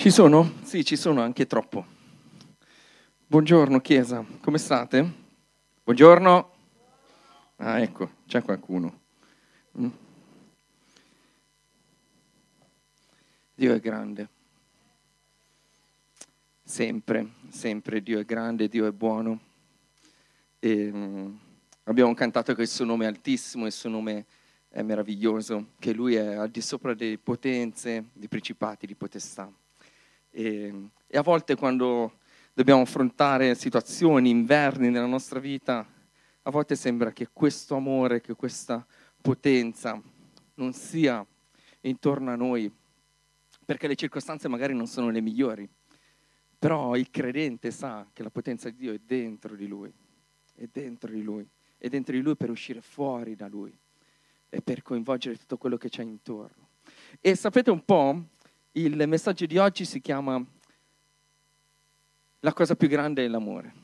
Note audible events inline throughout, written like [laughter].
Ci sono? Sì, ci sono anche troppo. Buongiorno Chiesa, come state? Buongiorno. Ah, ecco, c'è qualcuno. Mm. Dio è grande. Sempre, sempre Dio è grande, Dio è buono. E, um, abbiamo cantato che il suo nome è altissimo, il suo nome è meraviglioso, che Lui è al di sopra delle potenze, dei principati, di potestà. E, e a volte quando dobbiamo affrontare situazioni, inverni nella nostra vita, a volte sembra che questo amore, che questa potenza non sia intorno a noi, perché le circostanze magari non sono le migliori, però il credente sa che la potenza di Dio è dentro di lui, è dentro di lui, è dentro di lui per uscire fuori da lui e per coinvolgere tutto quello che c'è intorno. E sapete un po', il messaggio di oggi si chiama La cosa più grande è l'amore.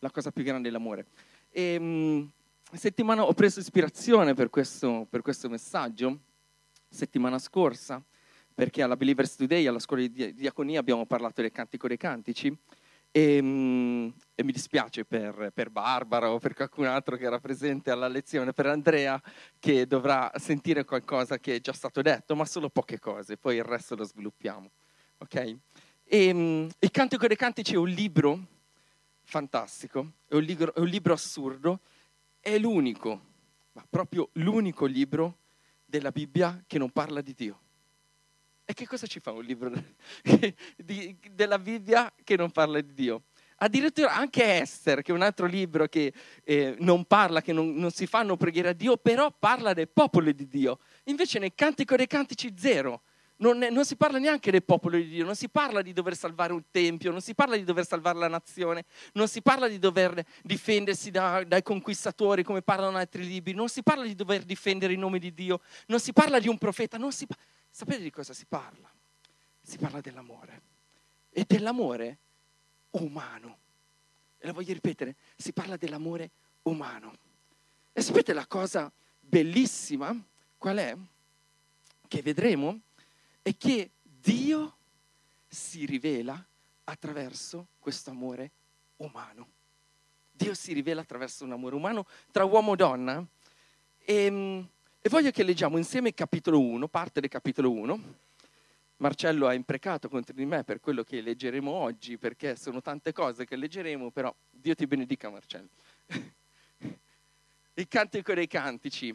La cosa più grande è l'amore. E, mh, settimana ho preso ispirazione per questo, per questo messaggio, settimana scorsa, perché alla Believers Today, alla scuola di diaconia, abbiamo parlato del Cantico dei Cantici e, mh, e mi dispiace per, per, Barbara o per qualcun altro che era presente alla lezione, per Andrea che dovrà sentire qualcosa che è già stato detto, ma solo poche cose, poi il resto lo sviluppiamo. Okay? E, mh, il Cantico dei Cantici è un libro fantastico, è un libro, è un libro assurdo, è l'unico, ma proprio l'unico libro della Bibbia che non parla di Dio. E che cosa ci fa un libro [laughs] di, della Bibbia che non parla di Dio? Addirittura anche Esther, che è un altro libro che eh, non parla, che non, non, si fanno preghiere a Dio, però parla del popolo di Dio. Invece nel Cantico dei Cantici zero. Non, non, si parla neanche del popolo di Dio, non si parla di dover salvare un tempio, non si parla di dover salvare la nazione, non si parla di dover difendersi da, dai conquistatori come parlano altri libri, non si parla di dover difendere il nome di Dio, non si parla di un profeta, non si parla Sapete di cosa si parla? Si parla dell'amore. E dell'amore umano. E la voglio ripetere, si parla dell'amore umano. E sapete la cosa bellissima? Qual è? Che vedremo è che Dio si rivela attraverso questo amore umano. Dio si rivela attraverso un amore umano tra uomo e donna. E, ehm, e voglio che leggiamo insieme il capitolo 1, parte del capitolo 1. Marcello ha imprecato contro di me per quello che leggeremo oggi, perché sono tante cose che leggeremo, però Dio ti benedica Marcello. [laughs] Il cantico dei cantici,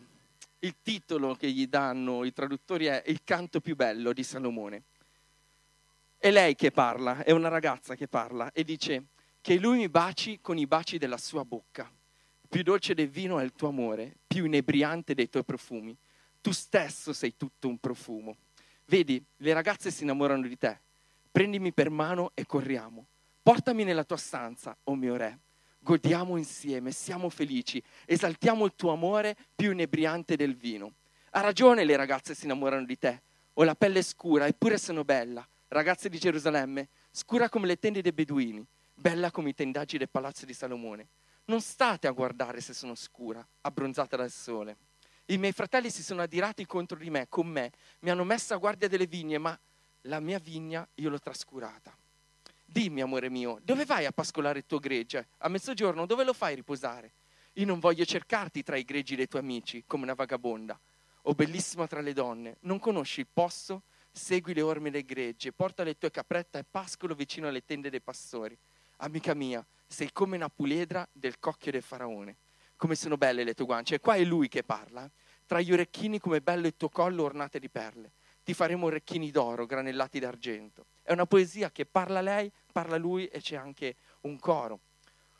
il titolo che gli danno i traduttori è Il canto più bello di Salomone. È lei che parla, è una ragazza che parla e dice che lui mi baci con i baci della sua bocca più dolce del vino è il tuo amore, più inebriante dei tuoi profumi. Tu stesso sei tutto un profumo. Vedi, le ragazze si innamorano di te. Prendimi per mano e corriamo. Portami nella tua stanza, o oh mio re. Godiamo insieme, siamo felici, esaltiamo il tuo amore più inebriante del vino. Ha ragione le ragazze si innamorano di te. Ho la pelle scura, eppure sono bella. Ragazze di Gerusalemme, scura come le tende dei beduini, bella come i tendaggi del palazzo di Salomone non state a guardare se sono scura, abbronzata dal sole. I miei fratelli si sono adirati contro di me, con me, mi hanno messo a guardia delle vigne, ma la mia vigna io l'ho trascurata. Dimmi, amore mio, dove vai a pascolare il tuo gregge? A mezzogiorno dove lo fai riposare? Io non voglio cercarti tra i greggi dei tuoi amici, come una vagabonda. O bellissima tra le donne, non conosci il posto? Segui le orme del gregge, porta le tue caprette e pascolo vicino alle tende dei pastori. Amica mia, sei come una puledra del cocchio del faraone. Come sono belle le tue guance. E qua è lui che parla. Tra gli orecchini come bello il tuo collo ornate di perle. Ti faremo orecchini d'oro, granellati d'argento. È una poesia che parla lei, parla lui e c'è anche un coro.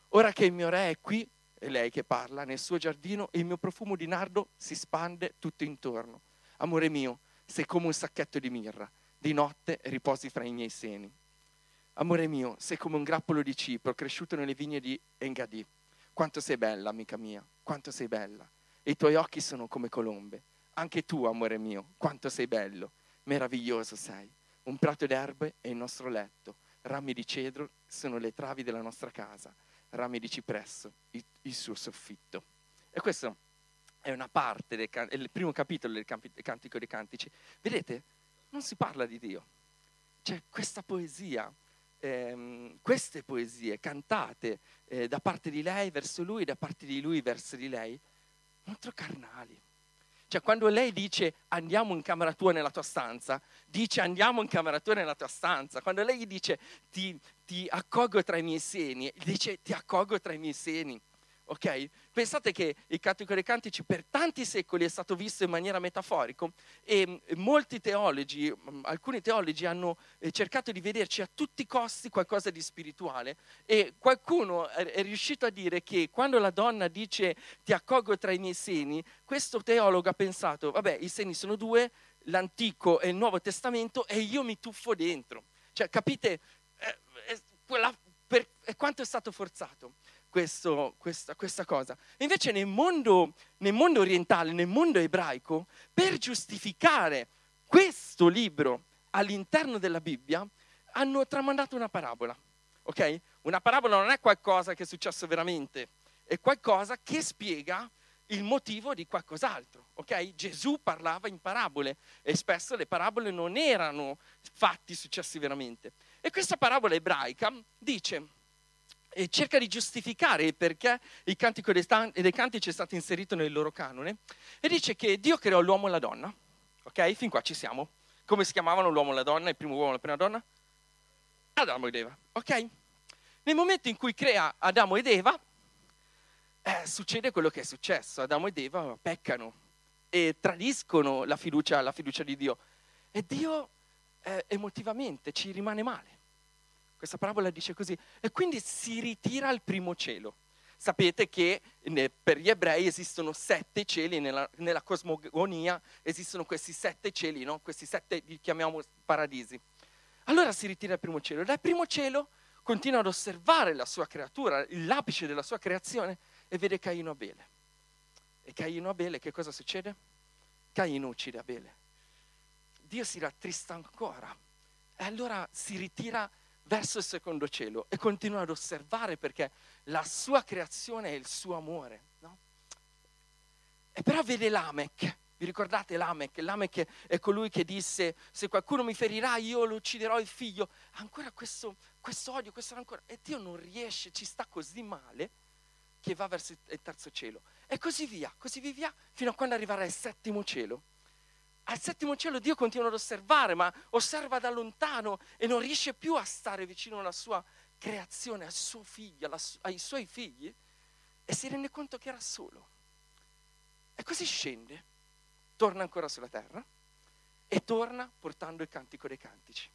Ora che il mio re è qui, è lei che parla, nel suo giardino, il mio profumo di nardo si spande tutto intorno. Amore mio, sei come un sacchetto di mirra. Di notte riposi fra i miei seni. Amore mio, sei come un grappolo di cipro cresciuto nelle vigne di Engadì. Quanto sei bella, amica mia, quanto sei bella. E i tuoi occhi sono come colombe. Anche tu, amore mio, quanto sei bello. Meraviglioso sei. Un prato d'erbe è il nostro letto. Rami di cedro sono le travi della nostra casa. Rami di cipresso, il suo soffitto. E questo è una parte, del, è il primo capitolo del Cantico dei Cantici. Vedete, non si parla di Dio Cioè questa poesia, ehm, queste poesie cantate eh, da parte di lei verso lui, da parte di lui verso di lei, molto carnali. Cioè quando lei dice andiamo in camera tua nella tua stanza, dice andiamo in camera tua nella tua stanza. Quando lei gli dice ti, ti accolgo tra i miei seni, dice ti accolgo tra i miei seni. Ok? Pensate che il Cantico dei Cantici per tanti secoli è stato visto in maniera metaforica e molti teologi, alcuni teologi hanno eh, cercato di vederci a tutti i costi qualcosa di spirituale e qualcuno è riuscito a dire che quando la donna dice ti accolgo tra i miei seni, questo teologo ha pensato, vabbè, i seni sono due, l'Antico e il Nuovo Testamento e io mi tuffo dentro. Cioè, capite eh, eh, quella, per, quanto è stato forzato? Questo, questa, questa, cosa. Invece nel mondo, nel mondo orientale, nel mondo ebraico, per giustificare questo libro all'interno della Bibbia, hanno tramandato una parabola. Ok? Una parabola non è qualcosa che è successo veramente, è qualcosa che spiega il motivo di qualcos'altro. Ok? Gesù parlava in parabole e spesso le parabole non erano fatti successi veramente. E questa parabola ebraica dice e cerca di giustificare il perché il cantico dei, cantici è stato inserito nel loro canone e dice che Dio creò l'uomo e la donna. Ok? Fin qua ci siamo. Come si chiamavano l'uomo e la donna, il primo uomo e la prima donna? Adamo ed Eva. Ok? Nel momento in cui crea Adamo ed Eva, eh, succede quello che è successo. Adamo ed Eva peccano e tradiscono la fiducia, la fiducia di Dio. E Dio eh, emotivamente ci rimane male. Questa parabola dice così. E quindi si ritira al primo cielo. Sapete che per gli ebrei esistono sette cieli, nella, nella cosmogonia esistono questi sette cieli, no? questi sette li chiamiamo paradisi. Allora si ritira al primo cielo. Dal primo cielo continua ad osservare la sua creatura, l'apice della sua creazione, e vede Caino Abele. E Caino Abele, che cosa succede? Caino uccide Abele. Dio si rattrista ancora. E allora si ritira verso il secondo cielo e continua ad osservare perché la sua creazione è il suo amore. No? E però vede Lamech, vi ricordate Lamech? Lamech è colui che disse se qualcuno mi ferirà io lo ucciderò il figlio. Ancora questo, questo odio, questo rancore. E Dio non riesce, ci sta così male che va verso il terzo cielo. E così via, così via, fino a quando arriverà il settimo cielo al settimo cielo Dio continua ad osservare, ma osserva da lontano e non riesce più a stare vicino alla sua creazione, al suo figlio, alla, ai suoi figli, e si rende conto che era solo. E così scende, torna ancora sulla terra e torna portando il cantico dei cantici.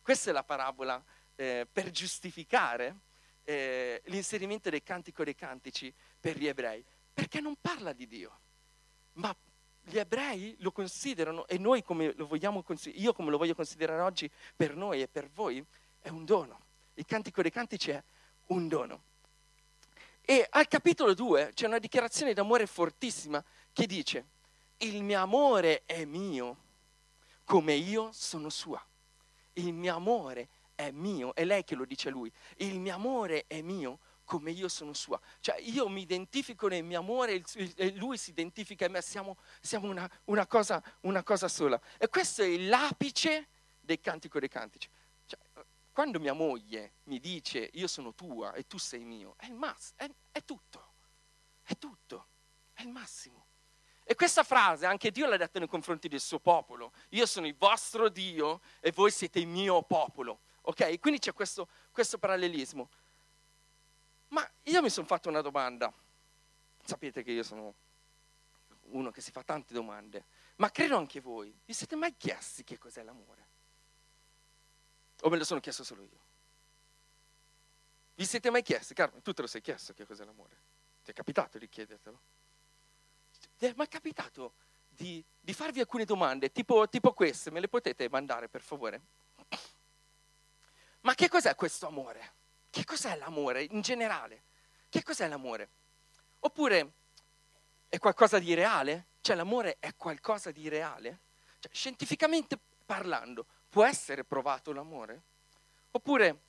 Questa è la parabola eh, per giustificare eh, l'inserimento del cantico dei cantici per gli ebrei, perché non parla di Dio, ma gli ebrei lo considerano e noi come lo vogliamo io come lo voglio considerare oggi per noi e per voi è un dono. Il cantico dei cantici è un dono. E al capitolo 2 c'è una dichiarazione d'amore fortissima che dice, il mio amore è mio come io sono sua. Il mio amore è mio, è lei che lo dice a lui, il mio amore è mio come io sono sua. Cioè io mi identifico nel mio amore e lui si identifica in me, siamo, siamo una, una, cosa, una, cosa, sola. E questo è l'apice del cantico dei cantici. Cioè, quando mia moglie mi dice io sono tua e tu sei mio, è il massimo, è, è tutto, è tutto, è il massimo. E questa frase anche Dio l'ha detta nei confronti del suo popolo. Io sono il vostro Dio e voi siete il mio popolo. Ok? Quindi c'è questo, questo parallelismo. Ma io mi sono fatto una domanda. Sapete che io sono uno che si fa tante domande, ma credo anche voi. Vi siete mai chiesti che cos'è l'amore? O me lo sono chiesto solo io? Vi siete mai chiesti? Carmen, tu te lo sei chiesto che cos'è l'amore? Ti è capitato di chiedertelo? Ti è mai capitato di, di farvi alcune domande, tipo, tipo queste? Me le potete mandare per favore? Ma che cos'è questo amore? Che cos'è l'amore in generale? Che cos'è l'amore? Oppure è qualcosa di reale? Cioè l'amore è qualcosa di reale? Cioè, scientificamente parlando, può essere provato l'amore? Oppure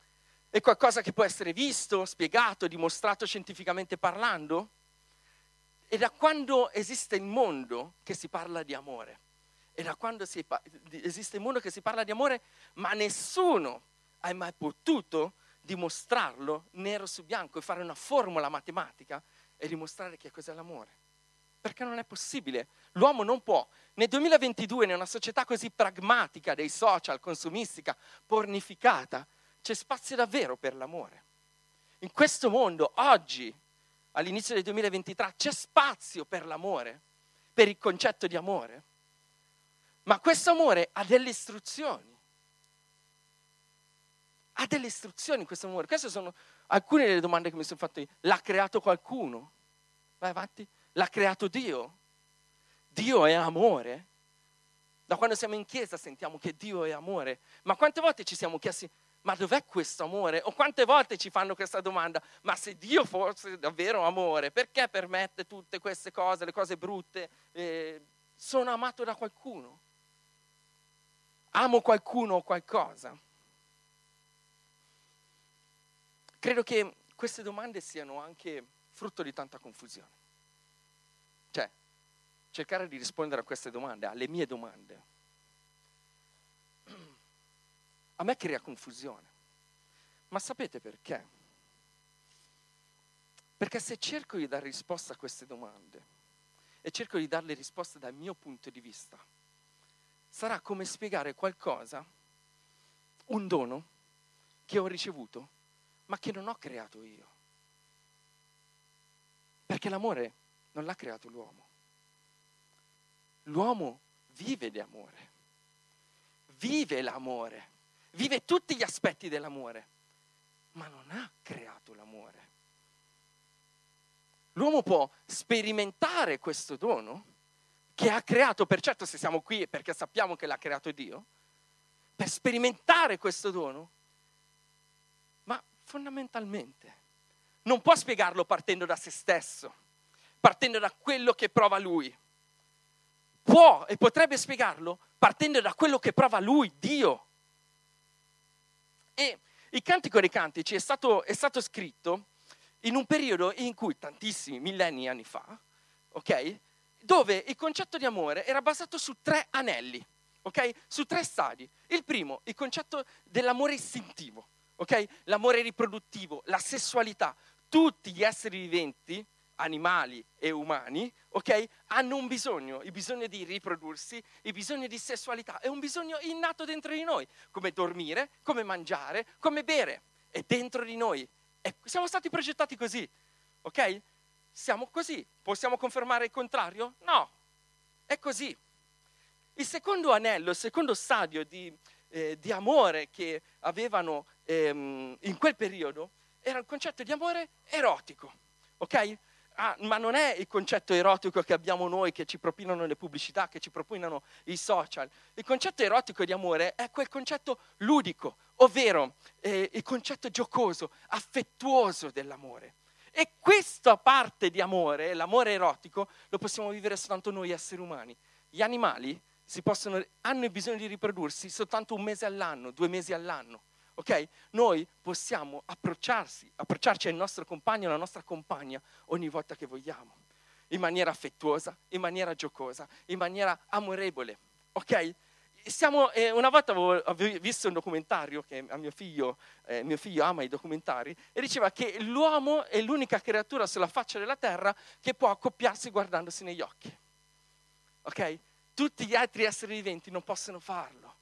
è qualcosa che può essere visto, spiegato, dimostrato scientificamente parlando? È da quando esiste il mondo che si parla di amore. e da quando si, esiste il mondo che si parla di amore, ma nessuno ha mai potuto dimostrarlo nero su bianco e fare una formula matematica e dimostrare che cos'è l'amore. Perché non è possibile. L'uomo non può. Nel 2022, in una società così pragmatica dei social, consumistica, pornificata, c'è spazio davvero per l'amore. In questo mondo, oggi, all'inizio del 2023, c'è spazio per l'amore, per il concetto di amore. Ma questo amore ha delle istruzioni. Ha delle istruzioni questo amore. Queste sono alcune delle domande che mi sono fatte. L'ha creato qualcuno? Vai avanti. L'ha creato Dio? Dio è amore? Da quando siamo in chiesa sentiamo che Dio è amore. Ma quante volte ci siamo chiesti, ma dov'è questo amore? O quante volte ci fanno questa domanda, ma se Dio fosse davvero amore, perché permette tutte queste cose, le cose brutte? Eh, sono amato da qualcuno? Amo qualcuno o qualcosa? Credo che queste domande siano anche frutto di tanta confusione. Cioè, cercare di rispondere a queste domande, alle mie domande, a me crea confusione. Ma sapete perché? Perché se cerco di dare risposta a queste domande e cerco di darle risposte dal mio punto di vista, sarà come spiegare qualcosa, un dono che ho ricevuto, ma che non ho creato io. Perché l'amore non l'ha creato l'uomo. L'uomo vive di amore, vive l'amore, vive tutti gli aspetti dell'amore, ma non ha creato l'amore. L'uomo può sperimentare questo dono che ha creato, per certo se siamo qui è perché sappiamo che l'ha creato Dio, per sperimentare questo dono, fondamentalmente non può spiegarlo partendo da se stesso, partendo da quello che prova lui può e potrebbe spiegarlo partendo da quello che prova lui, Dio. E il Cantico dei Cantici è stato, è stato scritto in un periodo in cui, tantissimi millenni anni fa, ok? Dove il concetto di amore era basato su tre anelli, ok? Su tre stadi. Il primo, il concetto dell'amore istintivo, ok? L'amore riproduttivo, la sessualità. Tutti gli esseri viventi animali e umani, ok? Hanno un bisogno, il bisogno di riprodursi, il bisogno di sessualità, è un bisogno innato dentro di noi, come dormire, come mangiare, come bere, è dentro di noi. E siamo stati progettati così, ok? Siamo così. Possiamo confermare il contrario? No, è così. Il secondo anello, il secondo stadio di, eh, di amore che avevano ehm, in quel periodo era il concetto di amore erotico, ok? ah, ma non è il concetto erotico che abbiamo noi, che ci propinano le pubblicità, che ci propinano i social. Il concetto erotico di amore è quel concetto ludico, ovvero eh, il concetto giocoso, affettuoso dell'amore. E questa parte di amore, l'amore erotico, lo possiamo vivere soltanto noi esseri umani. Gli animali possono, hanno bisogno di riprodursi soltanto un mese all'anno, due mesi all'anno ok? Noi possiamo approcciarsi, approcciarci al nostro compagno, alla nostra compagna ogni volta che vogliamo, in maniera affettuosa, in maniera giocosa, in maniera amorevole, ok? Siamo, eh, una volta avevo, visto un documentario che a mio figlio, eh, mio figlio ama i documentari, e diceva che l'uomo è l'unica creatura sulla faccia della terra che può accoppiarsi guardandosi negli occhi. Ok? Tutti gli altri esseri viventi non possono farlo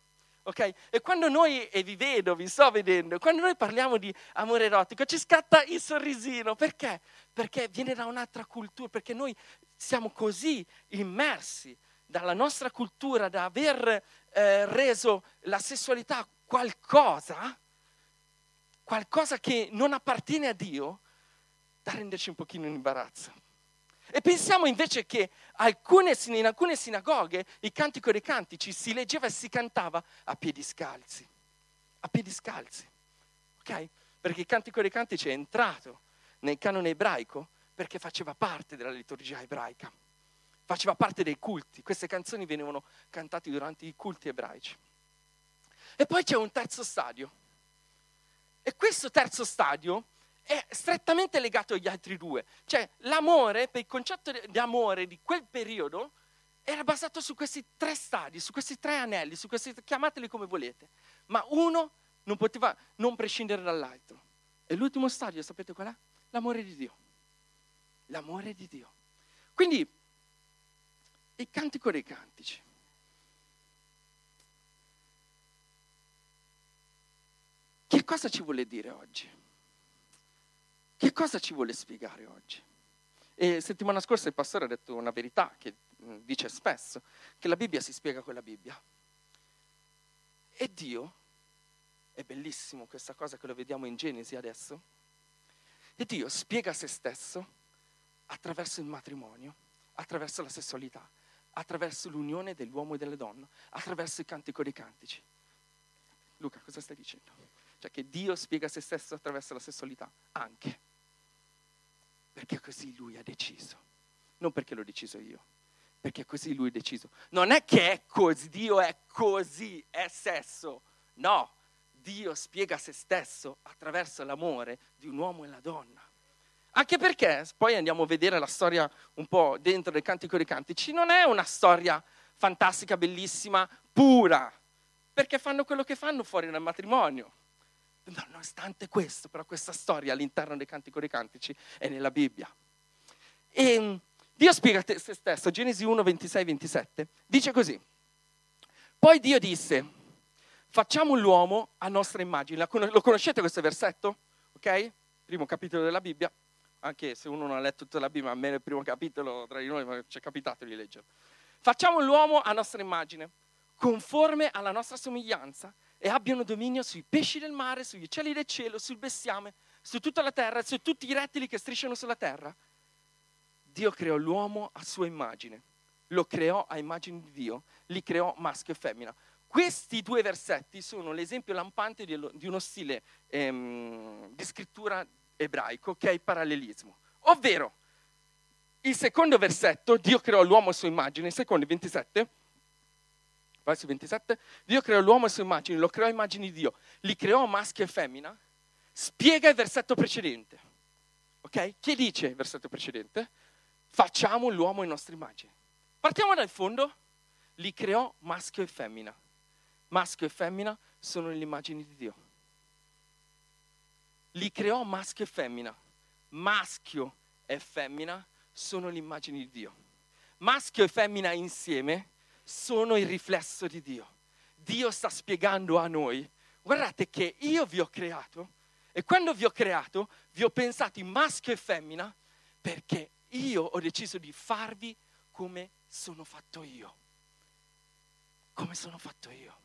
ok? E quando noi, e vi vedo, vi sto vedendo, quando noi parliamo di amore erotico ci scatta il sorrisino, perché? Perché viene da un'altra cultura, perché noi siamo così immersi dalla nostra cultura, da aver eh, reso la sessualità qualcosa, qualcosa che non appartiene a Dio, da renderci un pochino in imbarazzo. E pensiamo invece che alcune, in alcune sinagoghe il cantico dei cantici si leggeva e si cantava a piedi scalzi. A piedi scalzi. Ok? Perché il cantico dei cantici è entrato nel canone ebraico perché faceva parte della liturgia ebraica. Faceva parte dei culti. Queste canzoni venivano cantate durante i culti ebraici. E poi c'è un terzo stadio. E questo terzo stadio è strettamente legato agli altri due. Cioè l'amore, per il concetto di amore di quel periodo, era basato su questi tre stadi, su questi tre anelli, su questi, chiamateli come volete, ma uno non poteva non prescindere dall'altro. E l'ultimo stadio, sapete qual è? L'amore di Dio. L'amore di Dio. Quindi, il cantico dei cantici. Che cosa ci vuole dire oggi? Che cosa ci vuole spiegare oggi? E settimana scorsa il pastore ha detto una verità che mm, dice spesso, che la Bibbia si spiega con la Bibbia. E Dio, è bellissimo questa cosa che lo vediamo in Genesi adesso, e Dio spiega se stesso attraverso il matrimonio, attraverso la sessualità, attraverso l'unione dell'uomo e della donna, attraverso il cantico dei cantici. Luca, cosa stai dicendo? Cioè che Dio spiega se stesso attraverso la sessualità, anche. Perché così lui ha deciso. Non perché l'ho deciso io, perché così lui ha deciso. Non è che è così, Dio è così, è sesso. No, Dio spiega se stesso attraverso l'amore di un uomo e una donna. Anche perché, poi andiamo a vedere la storia un po' dentro del Cantico dei Cantici, non è una storia fantastica, bellissima, pura, perché fanno quello che fanno fuori dal matrimonio. Nonostante questo, però questa storia all'interno del Cantico dei Cantici è nella Bibbia. E mm, Dio spiega se stesso, Genesi 1, 26, 27, dice così. Poi Dio disse, facciamo l'uomo a nostra immagine. Lo conoscete questo versetto? Ok? Primo capitolo della Bibbia. Anche se uno non ha letto tutta la Bibbia, a me nel primo capitolo tra di noi ci è capitato di leggerlo. Facciamo l'uomo a nostra immagine, conforme alla nostra somiglianza e abbiano dominio sui pesci del mare, sugli uccelli del cielo, sul bestiame, su tutta la terra, su tutti i rettili che strisciano sulla terra. Dio creò l'uomo a sua immagine, lo creò a immagine di Dio, li creò maschio e femmina. Questi due versetti sono l'esempio lampante di uno stile ehm, di scrittura ebraico che è il parallelismo. Ovvero, il secondo versetto, Dio creò l'uomo a sua immagine, il secondo, il 27, verso 27, Dio creò l'uomo a sua immagine, lo creò a immagine di Dio, li creò maschio e femmina, spiega il versetto precedente. Ok? Che dice il versetto precedente? Facciamo l'uomo in nostra immagine. Partiamo dal fondo, li creò maschio e femmina. Maschio e femmina sono l'immagine di Dio. Li creò maschio e femmina. Maschio e femmina sono l'immagine di Dio. Maschio e femmina insieme sono il riflesso di Dio. Dio sta spiegando a noi, guardate che io vi ho creato e quando vi ho creato vi ho pensato in maschio e femmina perché io ho deciso di farvi come sono fatto io. Come sono fatto io.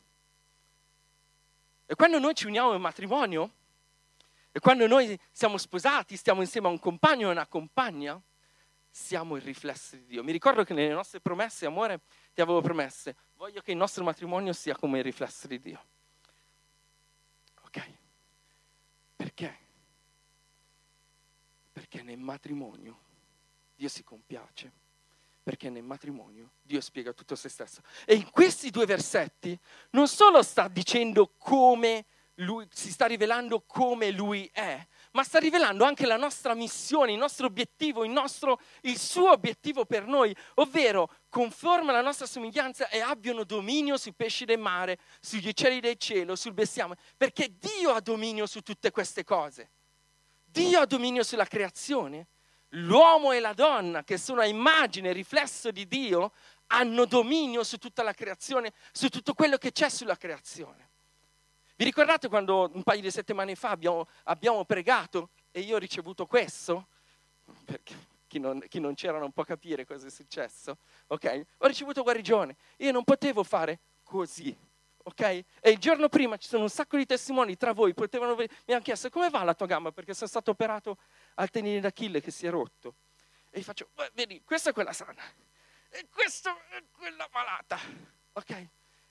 E quando noi ci uniamo in matrimonio, e quando noi siamo sposati, stiamo insieme a un compagno e una compagna, siamo il riflesso di Dio. Mi ricordo che nelle nostre promesse, amore, ti avevo promesse, voglio che il nostro matrimonio sia come il riflesso di Dio. Ok? Perché? Perché nel matrimonio Dio si compiace. Perché nel matrimonio Dio spiega tutto se stesso. E in questi due versetti non solo sta dicendo come lui, si sta rivelando come lui è, ma sta rivelando anche la nostra missione, il nostro obiettivo, il, nostro, il suo obiettivo per noi, ovvero conforme alla nostra somiglianza e abbiano dominio sui pesci del mare, sugli uccelli del cielo, sul bestiame, perché Dio ha dominio su tutte queste cose. Dio ha dominio sulla creazione. L'uomo e la donna, che sono a immagine e riflesso di Dio, hanno dominio su tutta la creazione, su tutto quello che c'è sulla creazione. Vi ricordate quando un paio di settimane fa abbiamo, abbiamo pregato e io ho ricevuto questo? Perché chi non, chi non, c'era non può capire cosa è successo, ok? Ho ricevuto guarigione. Io non potevo fare così, ok? E il giorno prima ci sono un sacco di testimoni tra voi, potevano, mi hanno chiesto come va la tua gamba perché sono stato operato al tenine d'Achille che si è rotto. E gli faccio, vedi, questa è quella sana e questa è quella malata, ok?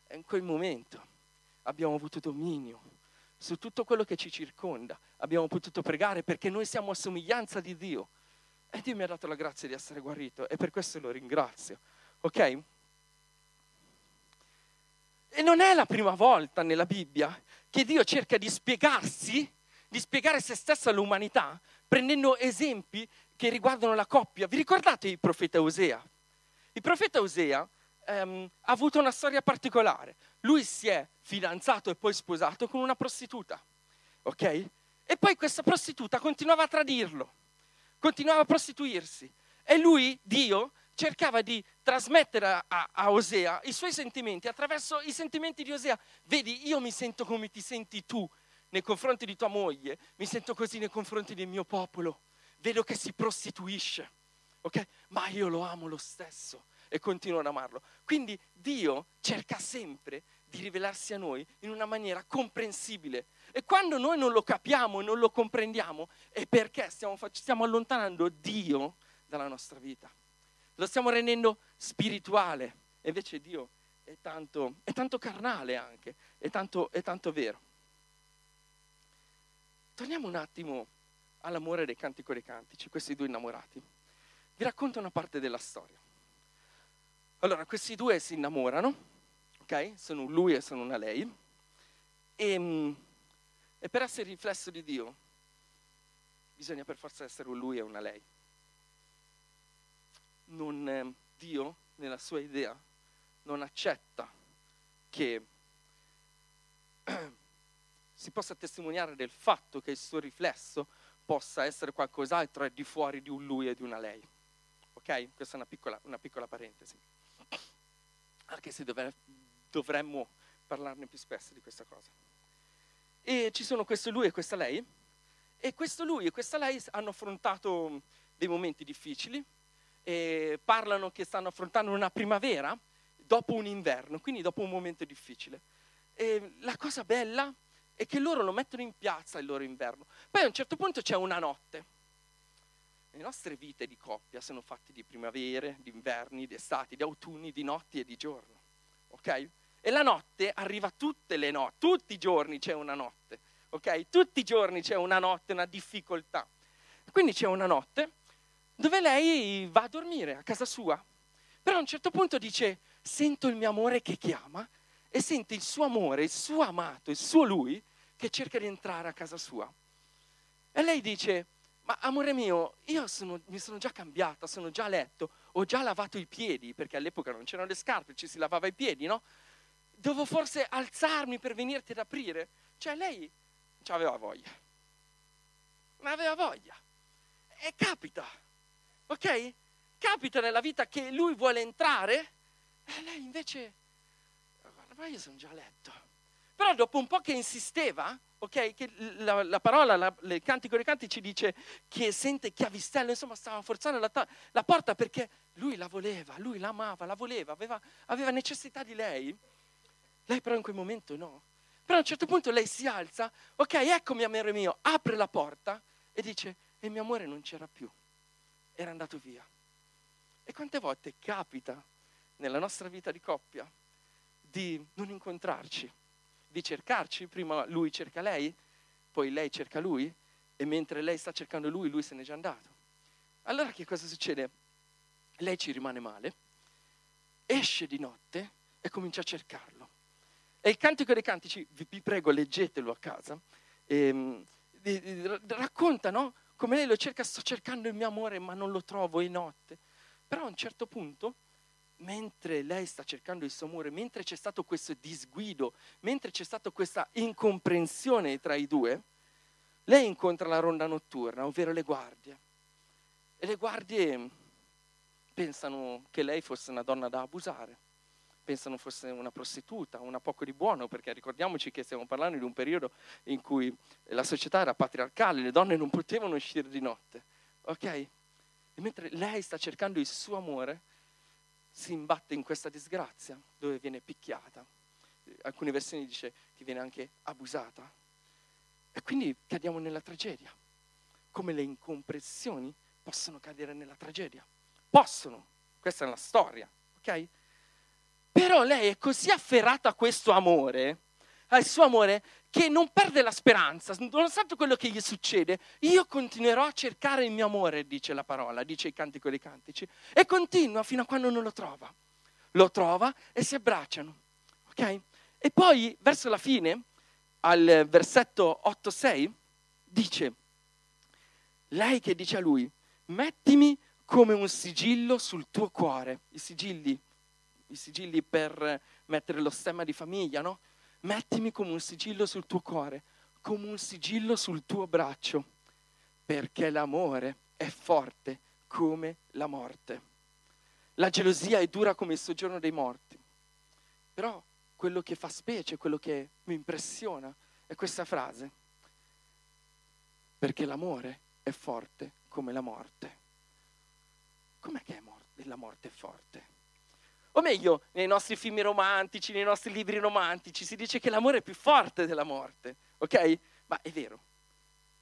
E in quel momento abbiamo avuto dominio su tutto quello che ci circonda, abbiamo potuto pregare perché noi siamo a somiglianza di Dio. E Dio mi ha dato la grazia di essere guarito e per questo lo ringrazio. Ok? E non è la prima volta nella Bibbia che Dio cerca di spiegarsi, di spiegare se stesso all'umanità, prendendo esempi che riguardano la coppia. Vi ricordate il profeta Osea? Il profeta Osea ehm, ha avuto una storia particolare. Lui si è fidanzato e poi sposato con una prostituta, ok? E poi questa prostituta continuava a tradirlo, continuava a prostituirsi. E lui, Dio, cercava di trasmettere a, a, Osea i suoi sentimenti attraverso i sentimenti di Osea. Vedi, io mi sento come ti senti tu nei confronti di tua moglie, mi sento così nei confronti del mio popolo. Vedo che si prostituisce, ok? Ma io lo amo lo stesso e continuo ad amarlo. Quindi Dio cerca sempre di rivelarsi a noi in una maniera comprensibile. E quando noi non lo capiamo e non lo comprendiamo, è perché stiamo, stiamo allontanando Dio dalla nostra vita. Lo stiamo rendendo spirituale. E invece Dio è tanto, è tanto carnale anche, è tanto, è tanto vero. Torniamo un attimo all'amore dei cantico dei cantici, questi due innamorati. Vi racconto una parte della storia. Allora, questi due si innamorano, ok? Sono un lui e sono una lei. E, mm, e per essere riflesso di Dio bisogna per forza essere un lui e una lei. Non, eh, Dio, nella sua idea, non accetta che [clears throat] si possa testimoniare del fatto che il suo riflesso possa essere qualcos'altro è di fuori di un lui e di una lei. Ok? Questa è una piccola, una piccola parentesi anche se dovre- dovremmo parlarne più spesso di questa cosa. E ci sono questo lui e questa lei, e questo lui e questa lei hanno affrontato dei momenti difficili, parlano che stanno affrontando una primavera dopo un inverno, quindi dopo un momento difficile. E la cosa bella è che loro lo mettono in piazza il loro inverno. Poi a un certo punto c'è una notte le nostre vite di coppia sono fatte di primavere, di inverni, di estati, di autunni, di notti e di giorno. Ok? E la notte arriva tutte le notti, tutti i giorni c'è una notte. Ok? Tutti i giorni c'è una notte, una difficoltà. Quindi c'è una notte dove lei va a dormire a casa sua. Però a un certo punto dice, sento il mio amore che chiama e sente il suo amore, il suo amato, il suo lui che cerca di entrare a casa sua. E lei dice, ma amore mio, io sono, mi sono già cambiata, sono già a letto, ho già lavato i piedi, perché all'epoca non c'erano le scarpe, ci si lavava i piedi, no? Devo forse alzarmi per venirti ad aprire? Cioè lei ci aveva voglia. Non aveva voglia. E capita, ok? Capita nella vita che lui vuole entrare e lei invece, guarda, ma io sono già a letto. Però dopo un po' che insisteva, ok? Che la, la parola, la, il cantico dei canti ci dice che sente chiavistello, insomma stava forzando la, la, porta perché lui la voleva, lui l'amava, la voleva, aveva, aveva necessità di lei. Lei però in quel momento no. Però a un certo punto lei si alza, ok, eccomi amore mio, apre la porta e dice, e mio amore non c'era più, era andato via. E quante volte capita nella nostra vita di coppia di non incontrarci? Di cercarci, prima lui cerca lei, poi lei cerca lui e mentre lei sta cercando lui, lui se n'è già andato. Allora che cosa succede? Lei ci rimane male, esce di notte e comincia a cercarlo. E il Cantico dei Cantici, vi, prego, leggetelo a casa, e, e, racconta no? come lei lo cerca, sto cercando il mio amore ma non lo trovo, è notte. Però a un certo punto mentre lei sta cercando il suo amore, mentre c'è stato questo disguido, mentre c'è stata questa incomprensione tra i due, lei incontra la ronda notturna, ovvero le guardie. E le guardie pensano che lei fosse una donna da abusare, pensano fosse una prostituta, una poco di buono, perché ricordiamoci che stiamo parlando di un periodo in cui la società era patriarcale, le donne non potevano uscire di notte. Ok? E mentre lei sta cercando il suo amore, si imbatte in questa disgrazia dove viene picchiata. Alcune versioni dice che viene anche abusata. E quindi cadiamo nella tragedia. Come le incomprensioni possono cadere nella tragedia. Possono. Questa è la storia, ok? Però lei è così afferrata a questo amore, al suo amore, che non perde la speranza, nonostante quello che gli succede, io continuerò a cercare il mio amore, dice la parola, dice il cantico dei cantici, e continua fino a quando non lo trova. Lo trova e si abbracciano, ok? E poi, verso la fine, al versetto 8-6, dice, lei che dice a lui, mettimi come un sigillo sul tuo cuore, i sigilli i sigilli per mettere lo stemma di famiglia, no? Mettimi come un sigillo sul tuo cuore, come un sigillo sul tuo braccio, perché l'amore è forte come la morte. La gelosia è dura come il soggiorno dei morti. Però quello che fa specie, quello che mi impressiona è questa frase. Perché l'amore è forte come la morte. Com'è che è morte? la morte è forte? O meglio, nei nostri film romantici, nei nostri libri romantici, si dice che l'amore è più forte della morte, ok? Ma è vero.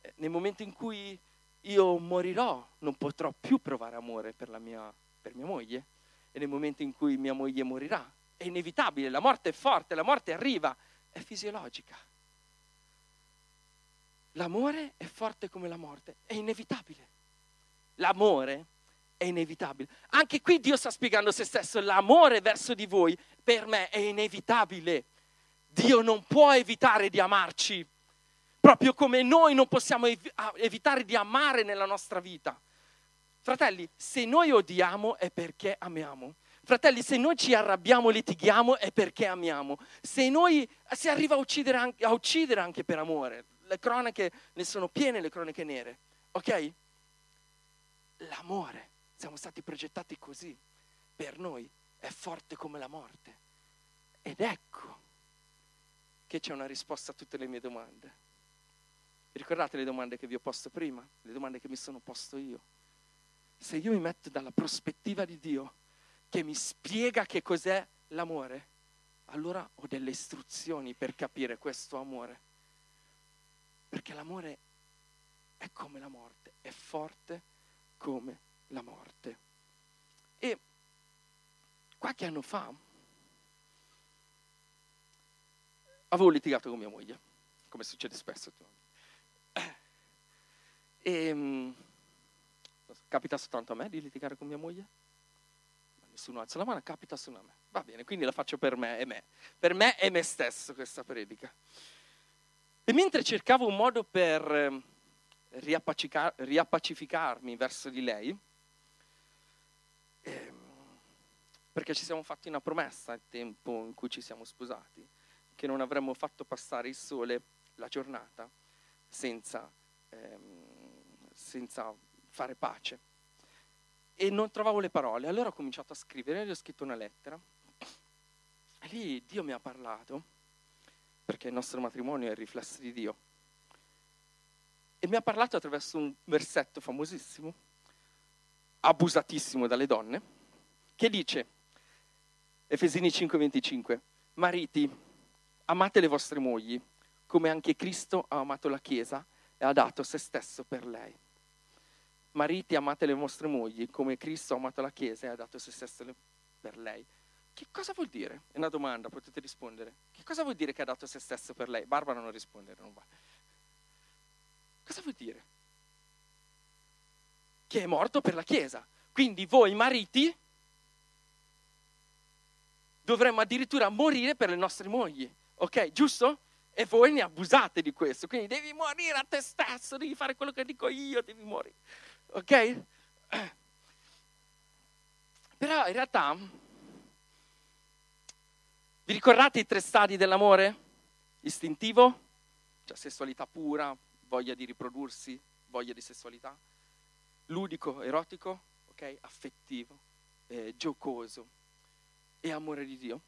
Eh, nel momento in cui io morirò, non potrò più provare amore per, mia, per mia moglie. E nel momento in cui mia moglie morirà, è inevitabile, la morte è forte, la morte arriva, è fisiologica. L'amore è forte come la morte, è inevitabile. L'amore è inevitabile. Anche qui Dio sta spiegando se stesso, l'amore verso di voi per me è inevitabile. Dio non può evitare di amarci proprio come noi non possiamo ev- evitare di amare nella nostra vita. Fratelli, se noi odiamo è perché amiamo. Fratelli, se noi ci arrabbiamo, litighiamo è perché amiamo. Se noi si arriva a uccidere, anche, a uccidere anche per amore, le cronache ne sono piene, le cronache nere, ok? L'amore, siamo stati progettati così, per noi è forte come la morte. Ed ecco che c'è una risposta a tutte le mie domande. Ricordate le domande che vi ho posto prima? Le domande che mi sono posto io? Se io mi metto dalla prospettiva di Dio, che mi spiega che cos'è l'amore, allora ho delle istruzioni per capire questo amore. Perché l'amore è come la morte, è forte come la morte. E qualche anno fa avevo litigato con mia moglie, come succede spesso. E, um, capita soltanto a me di litigare con mia moglie? Nessuno alza la mano, capita solo a me. Va bene, quindi la faccio per me e me. Per me e me stesso questa predica. E mentre cercavo un modo per ehm, riappacificarmi verso di lei, ehm, perché ci siamo fatti una promessa al tempo in cui ci siamo sposati, che non avremmo fatto passare il sole la giornata senza ehm, senza fare pace. E non trovavo le parole, allora ho cominciato a scrivere, gli ho scritto una lettera. E lì Dio mi ha parlato, perché il nostro matrimonio è il riflesso di Dio. E mi ha parlato attraverso un versetto famosissimo, abusatissimo dalle donne, che dice, Efesini 5:25, mariti, amate le vostre mogli, come anche Cristo ha amato la Chiesa e ha dato se stesso per lei. Mariti, amate le vostre mogli come Cristo ha amato la Chiesa e ha dato se stesso per lei. Che cosa vuol dire? È una domanda, potete rispondere. Che cosa vuol dire che ha dato se stesso per lei? Barbara non rispondere, non va. Cosa vuol dire? Che è morto per la Chiesa. Quindi voi mariti dovremmo addirittura morire per le nostre mogli. Ok, giusto? E voi ne abusate di questo. Quindi devi morire a te stesso, devi fare quello che dico io, devi morire. Ok? Però in realtà, vi ricordate i tre stadi dell'amore? Istintivo, cioè sessualità pura, voglia di riprodursi, voglia di sessualità. Ludico, erotico, ok? Affettivo, eh, giocoso e amore di Dio.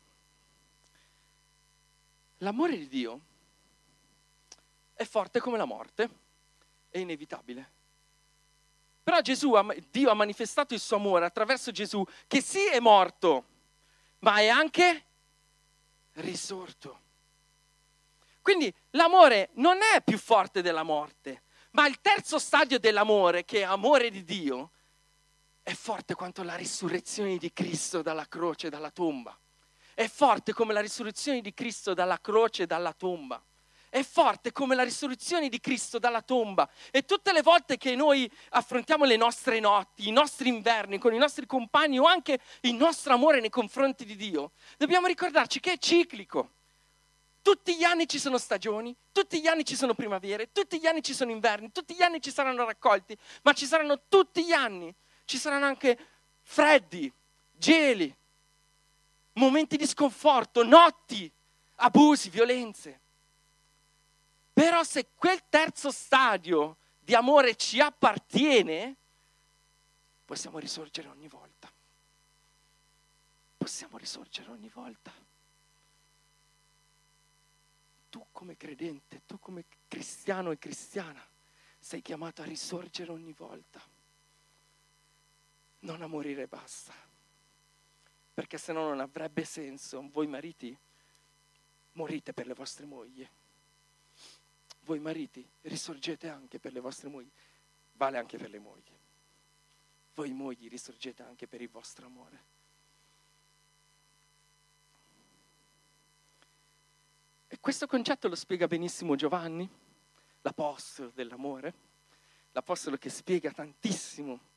L'amore di Dio è forte come la morte, è inevitabile. Però Gesù, Dio ha manifestato il suo amore attraverso Gesù, che sì è morto, ma è anche risorto. Quindi l'amore non è più forte della morte, ma il terzo stadio dell'amore, che è amore di Dio, è forte quanto la risurrezione di Cristo dalla croce, dalla tomba. È forte come la risurrezione di Cristo dalla croce, dalla tomba è forte come la risurrezione di Cristo dalla tomba. E tutte le volte che noi affrontiamo le nostre notti, i nostri inverni con i nostri compagni o anche il nostro amore nei confronti di Dio, dobbiamo ricordarci che è ciclico. Tutti gli anni ci sono stagioni, tutti gli anni ci sono primavere, tutti gli anni ci sono inverni, tutti gli anni ci saranno raccolti, ma ci saranno tutti gli anni, ci saranno anche freddi, geli. momenti di sconforto, notti, abusi, violenze. Però se quel terzo stadio di amore ci appartiene, possiamo risorgere ogni volta. Possiamo risorgere ogni volta. Tu come credente, tu come cristiano e cristiana, sei chiamato a risorgere ogni volta. Non a morire basta. Perché se no non avrebbe senso. Voi mariti morite per le vostre mogli voi mariti risorgete anche per le vostre mogli, vale anche per le mogli. Voi mogli risorgete anche per il vostro amore. E questo concetto lo spiega benissimo Giovanni, l'apostolo dell'amore, l'apostolo che spiega tantissimo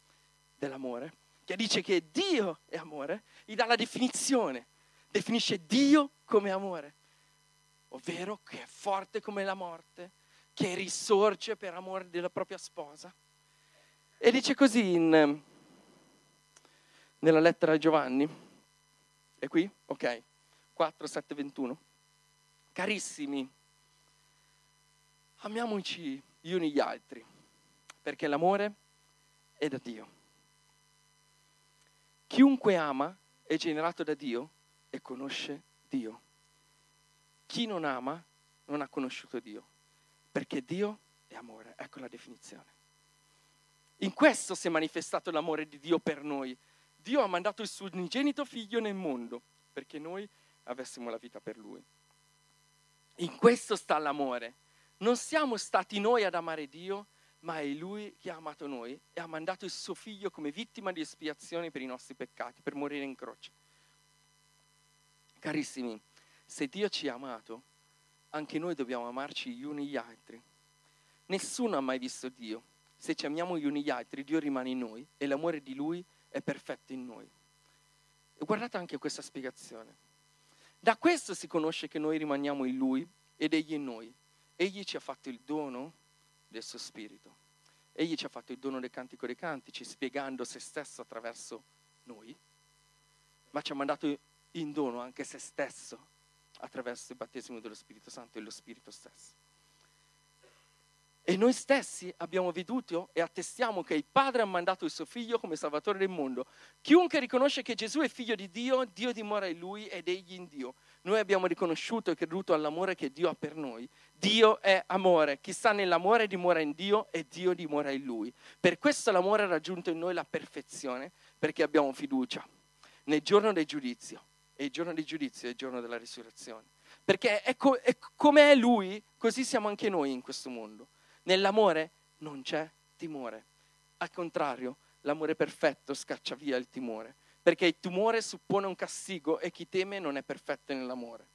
dell'amore, che dice che Dio è amore, gli dà la definizione, definisce Dio come amore ovvero che è forte come la morte, che risorge per amore della propria sposa. E dice così in, nella lettera a Giovanni, è qui? Ok, 4, 7, 21. Carissimi, amiamoci gli uni gli altri, perché l'amore è da Dio. Chiunque ama è generato da Dio e conosce Dio. Chi non ama non ha conosciuto Dio, perché Dio è amore. Ecco la definizione. In questo si è manifestato l'amore di Dio per noi. Dio ha mandato il suo unigenito figlio nel mondo perché noi avessimo la vita per lui. In questo sta l'amore. Non siamo stati noi ad amare Dio, ma è Lui che ha amato noi e ha mandato il suo figlio come vittima di espiazione per i nostri peccati, per morire in croce. Carissimi, se Dio ci ha amato, anche noi dobbiamo amarci gli uni gli altri. Nessuno ha mai visto Dio. Se ci amiamo gli uni gli altri, Dio rimane in noi e l'amore di Lui è perfetto in noi. E guardate anche questa spiegazione. Da questo si conosce che noi rimaniamo in Lui ed Egli in noi. Egli ci ha fatto il dono del suo Spirito. Egli ci ha fatto il dono del cantico dei cantici, spiegando se stesso attraverso noi, ma ci ha mandato in dono anche se stesso attraverso il battesimo dello Spirito Santo e lo Spirito stesso. E noi stessi abbiamo veduto e attestiamo che il Padre ha mandato il suo figlio come Salvatore del mondo. Chiunque riconosce che Gesù è figlio di Dio, Dio dimora in lui ed egli in Dio. Noi abbiamo riconosciuto e creduto all'amore che Dio ha per noi. Dio è amore. Chi sta nell'amore dimora in Dio e Dio dimora in lui. Per questo l'amore ha raggiunto in noi la perfezione, perché abbiamo fiducia. Nel giorno del giudizio e il giorno di giudizio è il giorno della risurrezione. Perché è, co- è come è Lui, così siamo anche noi in questo mondo. Nell'amore non c'è timore. Al contrario, l'amore perfetto scaccia via il timore. Perché il timore suppone un castigo e chi teme non è perfetto nell'amore.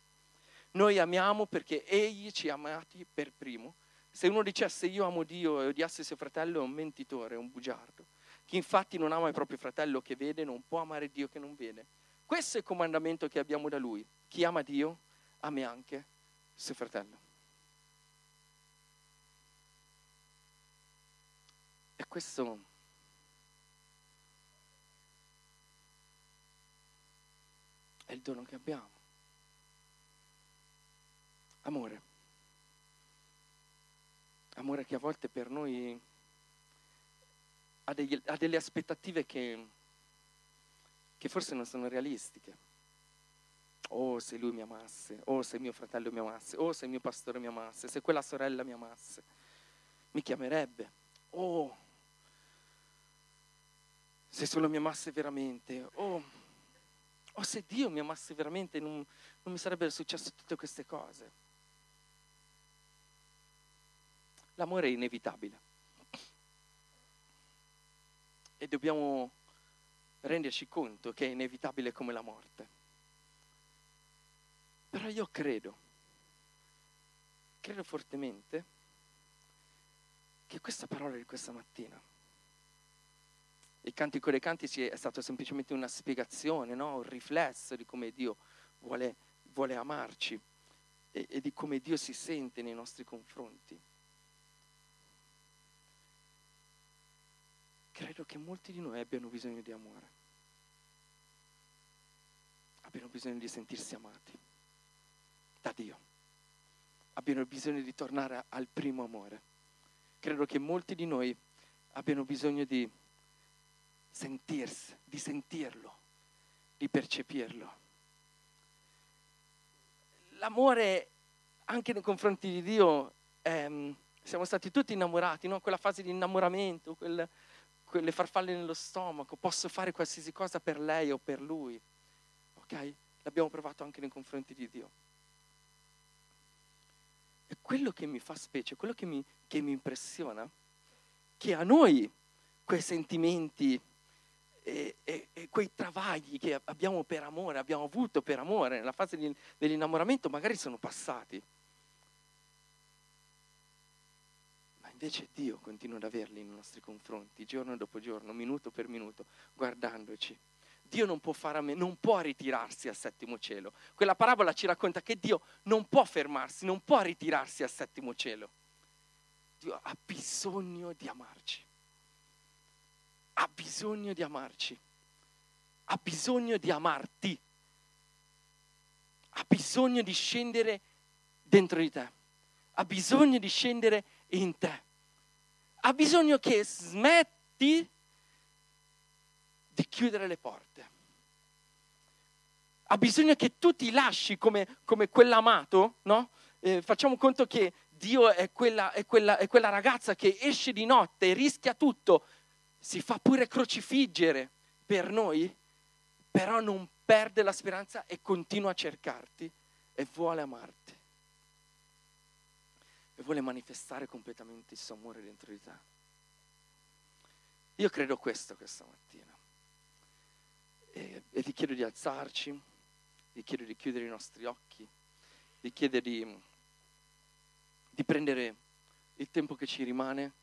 Noi amiamo perché Egli ci ha amati per primo. Se uno dicesse io amo Dio e odiasse suo fratello è un mentitore, è un bugiardo. Chi infatti non ama il proprio fratello che vede non può amare Dio che non vede. Questo è il comandamento che abbiamo da Lui. Chi ama Dio, ami anche suo fratello. E questo è il dono che abbiamo. Amore. Amore che a volte per noi ha, degli, ha delle aspettative che che forse non sono realistiche. Oh, se lui mi amasse, oh, se mio fratello mi amasse, oh, se mio pastore mi amasse, se quella sorella mi amasse, mi chiamerebbe. Oh, se solo mi amasse veramente, oh, oh se Dio mi amasse veramente non, non mi sarebbero successe tutte queste cose. L'amore è inevitabile e dobbiamo renderci conto che è inevitabile come la morte. Però io credo, credo fortemente che questa parola di questa mattina, il Cantico dei Cantici è stato semplicemente una spiegazione, no? un riflesso di come Dio vuole, vuole amarci e, e di come Dio si sente nei nostri confronti. credo che molti di noi abbiano bisogno di amore. abbiano bisogno di sentirsi amati da Dio, abbiano bisogno di tornare al primo amore. Credo che molti di noi abbiano bisogno di sentirsi, di sentirlo, di percepirlo. L'amore anche nei confronti di Dio, ehm, siamo stati tutti innamorati, no? quella fase di innamoramento, quel, quelle farfalle nello stomaco, posso fare qualsiasi cosa per lei o per lui. Ok? L'abbiamo provato anche nei confronti di Dio. E quello che mi fa specie, quello che mi, che mi impressiona, che a noi quei sentimenti e, e, e, quei travagli che abbiamo per amore, abbiamo avuto per amore nella fase di, dell'innamoramento, magari sono passati. Ma invece Dio continua ad averli nei nostri confronti, giorno dopo giorno, minuto per minuto, guardandoci. Dio non può fare a me, non può ritirarsi al settimo cielo. Quella parabola ci racconta che Dio non può fermarsi, non può ritirarsi al settimo cielo. Dio ha bisogno di amarci. Ha bisogno di amarci. Ha bisogno di amarti. Ha bisogno di scendere dentro di te. Ha bisogno di scendere in te. Ha bisogno che smetti di chiudere le porte. Ha bisogno che tu ti lasci come, come quell'amato, no? Eh, facciamo conto che Dio è quella, è, quella, è quella ragazza che esce di notte e rischia tutto, si fa pure crocifiggere per noi, però non perde la speranza e continua a cercarti e vuole amarti. E vuole manifestare completamente il suo amore dentro di te. Io credo questo questa mattina e, e ti chiedo di alzarci, ti chiedo di chiudere i nostri occhi, ti chiedo di, di prendere il tempo che ci rimane